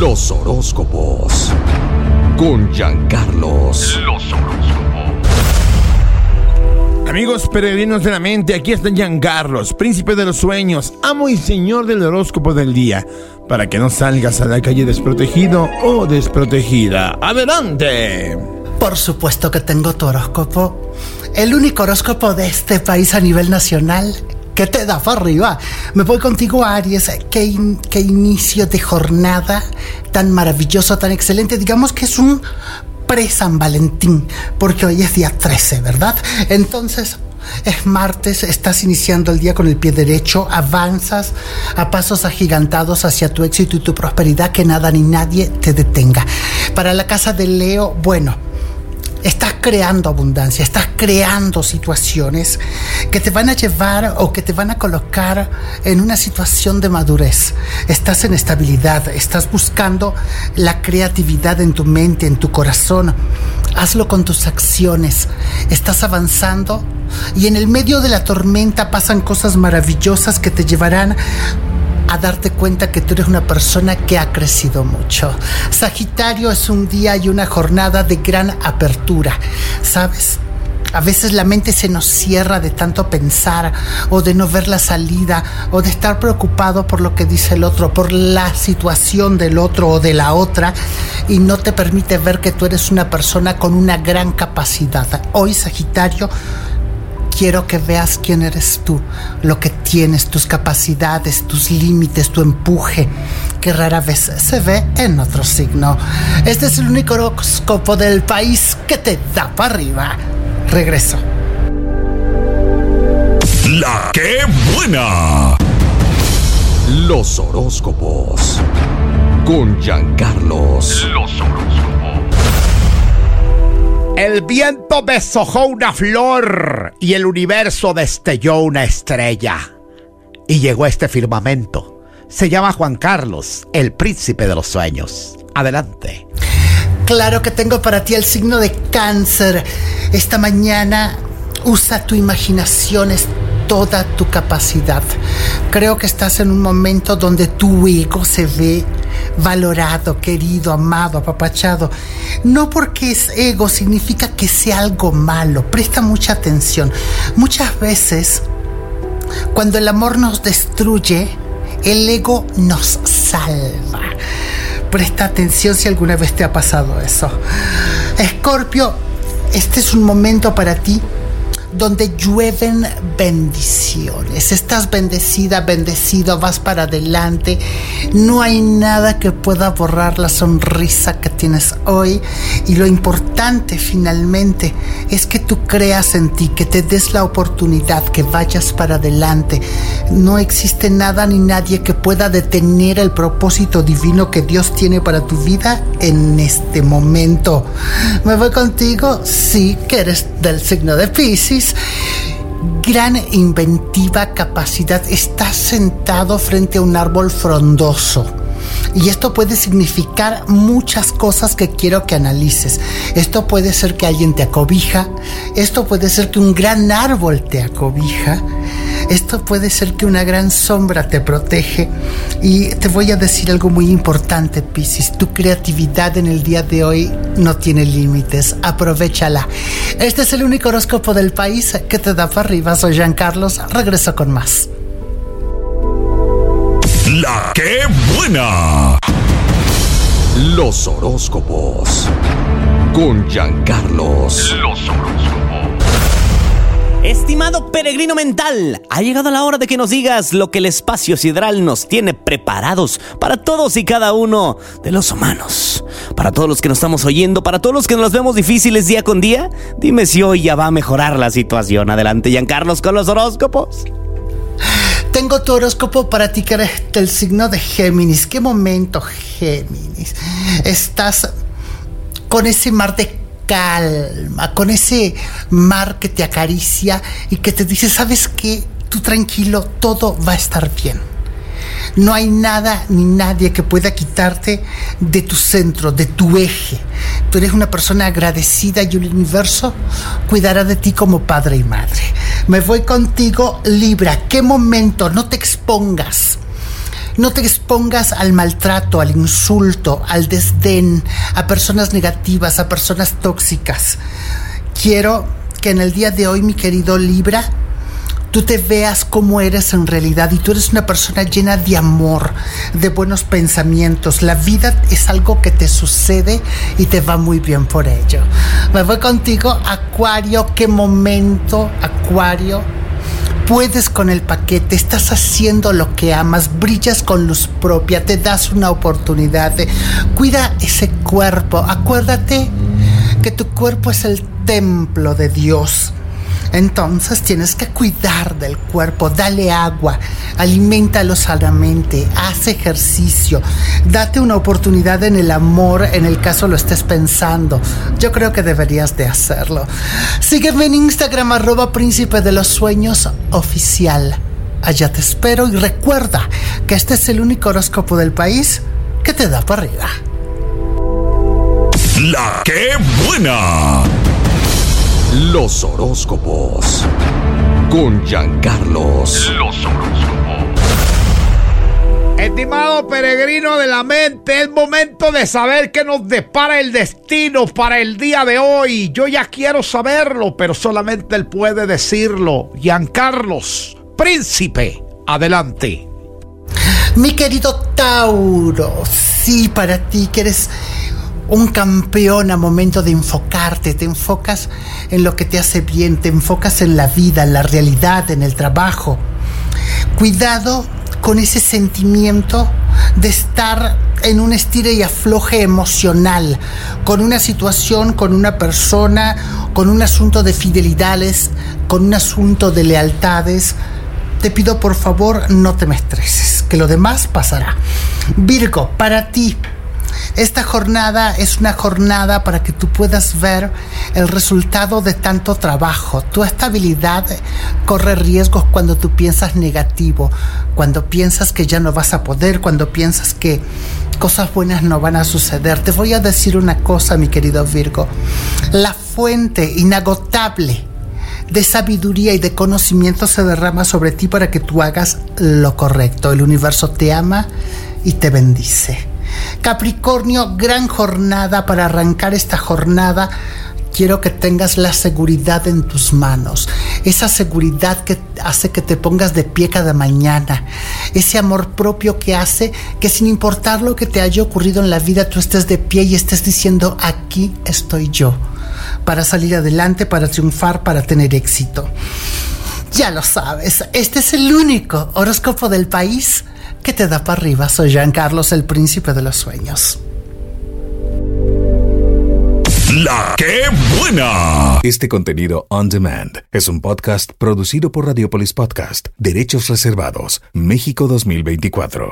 Los horóscopos. Con Giancarlos. Los horóscopos. Amigos peregrinos de la mente, aquí está Giancarlos, príncipe de los sueños, amo y señor del horóscopo del día, para que no salgas a la calle desprotegido o desprotegida. ¡Adelante! Por supuesto que tengo tu horóscopo. El único horóscopo de este país a nivel nacional que te da para arriba. Me voy contigo, Aries. Qué, qué inicio de jornada tan maravilloso, tan excelente. Digamos que es un pre-San Valentín, porque hoy es día 13, ¿verdad? Entonces, es martes, estás iniciando el día con el pie derecho, avanzas a pasos agigantados hacia tu éxito y tu prosperidad, que nada ni nadie te detenga. Para la casa de Leo, bueno, estás creando abundancia, estás creando situaciones que te van a llevar o que te van a colocar en una situación de madurez. Estás en estabilidad, estás buscando la creatividad en tu mente, en tu corazón. Hazlo con tus acciones. Estás avanzando y en el medio de la tormenta pasan cosas maravillosas que te llevarán a darte cuenta que tú eres una persona que ha crecido mucho. Sagitario es un día y una jornada de gran apertura, ¿sabes? A veces la mente se nos cierra de tanto pensar o de no ver la salida o de estar preocupado por lo que dice el otro, por la situación del otro o de la otra y no te permite ver que tú eres una persona con una gran capacidad. Hoy Sagitario quiero que veas quién eres tú, lo que tienes, tus capacidades, tus límites, tu empuje, que rara vez se ve en otro signo. Este es el único horóscopo del país que te da para arriba. Regreso. La que buena. Los horóscopos. Con Giancarlos. Los horóscopos. El viento deshojó una flor y el universo destelló una estrella. Y llegó este firmamento. Se llama Juan Carlos, el príncipe de los sueños. Adelante. Claro que tengo para ti el signo de cáncer. Esta mañana usa tu imaginación, es toda tu capacidad. Creo que estás en un momento donde tu ego se ve valorado, querido, amado, apapachado. No porque es ego significa que sea algo malo. Presta mucha atención. Muchas veces, cuando el amor nos destruye, el ego nos salva. Presta atención si alguna vez te ha pasado eso. Escorpio, este es un momento para ti donde llueven bendiciones. Estás bendecida, bendecido, vas para adelante. No hay nada que pueda borrar la sonrisa que tienes hoy. Y lo importante finalmente es que tú creas en ti, que te des la oportunidad, que vayas para adelante. No existe nada ni nadie que pueda detener el propósito divino que Dios tiene para tu vida en este momento. ¿Me voy contigo? Sí, que eres del signo de Pisces gran inventiva capacidad, estás sentado frente a un árbol frondoso. Y esto puede significar muchas cosas que quiero que analices. Esto puede ser que alguien te acobija, esto puede ser que un gran árbol te acobija, esto puede ser que una gran sombra te protege. Y te voy a decir algo muy importante, Piscis. Tu creatividad en el día de hoy no tiene límites. Aprovechala. Este es el único horóscopo del país que te da para arriba. Soy Jean Carlos. Regreso con más. La que buena. Los horóscopos. Con Giancarlos. Los horóscopos. Estimado peregrino mental, ha llegado la hora de que nos digas lo que el espacio sideral nos tiene preparados para todos y cada uno de los humanos. Para todos los que nos estamos oyendo, para todos los que nos vemos difíciles día con día, dime si hoy ya va a mejorar la situación. Adelante, Giancarlos, con los horóscopos. Tengo tu horóscopo para ti que eres signo de Géminis. ¿Qué momento, Géminis? Estás con ese mar de calma, con ese mar que te acaricia y que te dice, ¿sabes qué? Tú tranquilo, todo va a estar bien. No hay nada ni nadie que pueda quitarte de tu centro, de tu eje. Tú eres una persona agradecida y el universo cuidará de ti como padre y madre. Me voy contigo, Libra. ¿Qué momento? No te expongas No te expongas al maltrato, al insulto, al desdén, a personas negativas, a personas tóxicas. Quiero que en el día de hoy, mi querido Libra, tú te veas como eres en realidad y tú eres una persona llena de amor, de buenos pensamientos. La vida es algo que te sucede y te va muy bien por ello. Me voy contigo, Acuario, qué momento, Acuario. Puedes con el paquete, estás haciendo lo que amas, brillas con luz propia, te das una oportunidad. De, cuida ese cuerpo, acuérdate que tu cuerpo es el templo de Dios entonces tienes que cuidar del cuerpo, dale agua, aliméntalo sanamente, haz ejercicio, date una oportunidad en el amor en el caso lo estés pensando. Yo creo que deberías de hacerlo. Sígueme en Instagram arroba príncipe de los sueños oficial. Allá te espero y recuerda que este es el único horóscopo del país que te da para arriba. La que buena. Los horóscopos. Con Giancarlos. Los horóscopos. Estimado peregrino de la mente, es momento de saber qué nos depara el destino para el día de hoy. Yo ya quiero saberlo, pero solamente él puede decirlo. Giancarlos, príncipe, adelante. Mi querido Tauro, sí, para ti que eres un campeón a momento de enfocarte, te enfocas en lo que te hace bien, te enfocas en la vida, en la realidad, en el trabajo. Cuidado con ese sentimiento de estar en un estire y afloje emocional, con una situación, con una persona, con un asunto de fidelidades, con un asunto de lealtades. Te pido por favor no te me estreses, que lo demás pasará. Virgo, para ti, esta jornada es una jornada para que tú puedas ver el resultado de tanto trabajo. Tu estabilidad corre riesgos cuando tú piensas negativo, cuando piensas que ya no vas a poder, cuando piensas que cosas buenas no van a suceder. Te voy a decir una cosa, mi querido Virgo. La fuente inagotable de sabiduría y de conocimiento se derrama sobre ti para que tú hagas lo correcto. El universo te ama y te bendice. Capricornio, gran jornada para arrancar esta jornada. Quiero que tengas la seguridad en tus manos, esa seguridad que hace que te pongas de pie cada mañana, ese amor propio que hace que sin importar lo que te haya ocurrido en la vida, tú estés de pie y estés diciendo, aquí estoy yo, para salir adelante, para triunfar, para tener éxito. Ya lo sabes, este es el único horóscopo del país que te da para arriba. Soy Jean Carlos, el príncipe de los sueños. La que buena. Este contenido on demand es un podcast producido por Radiopolis Podcast, Derechos Reservados, México 2024.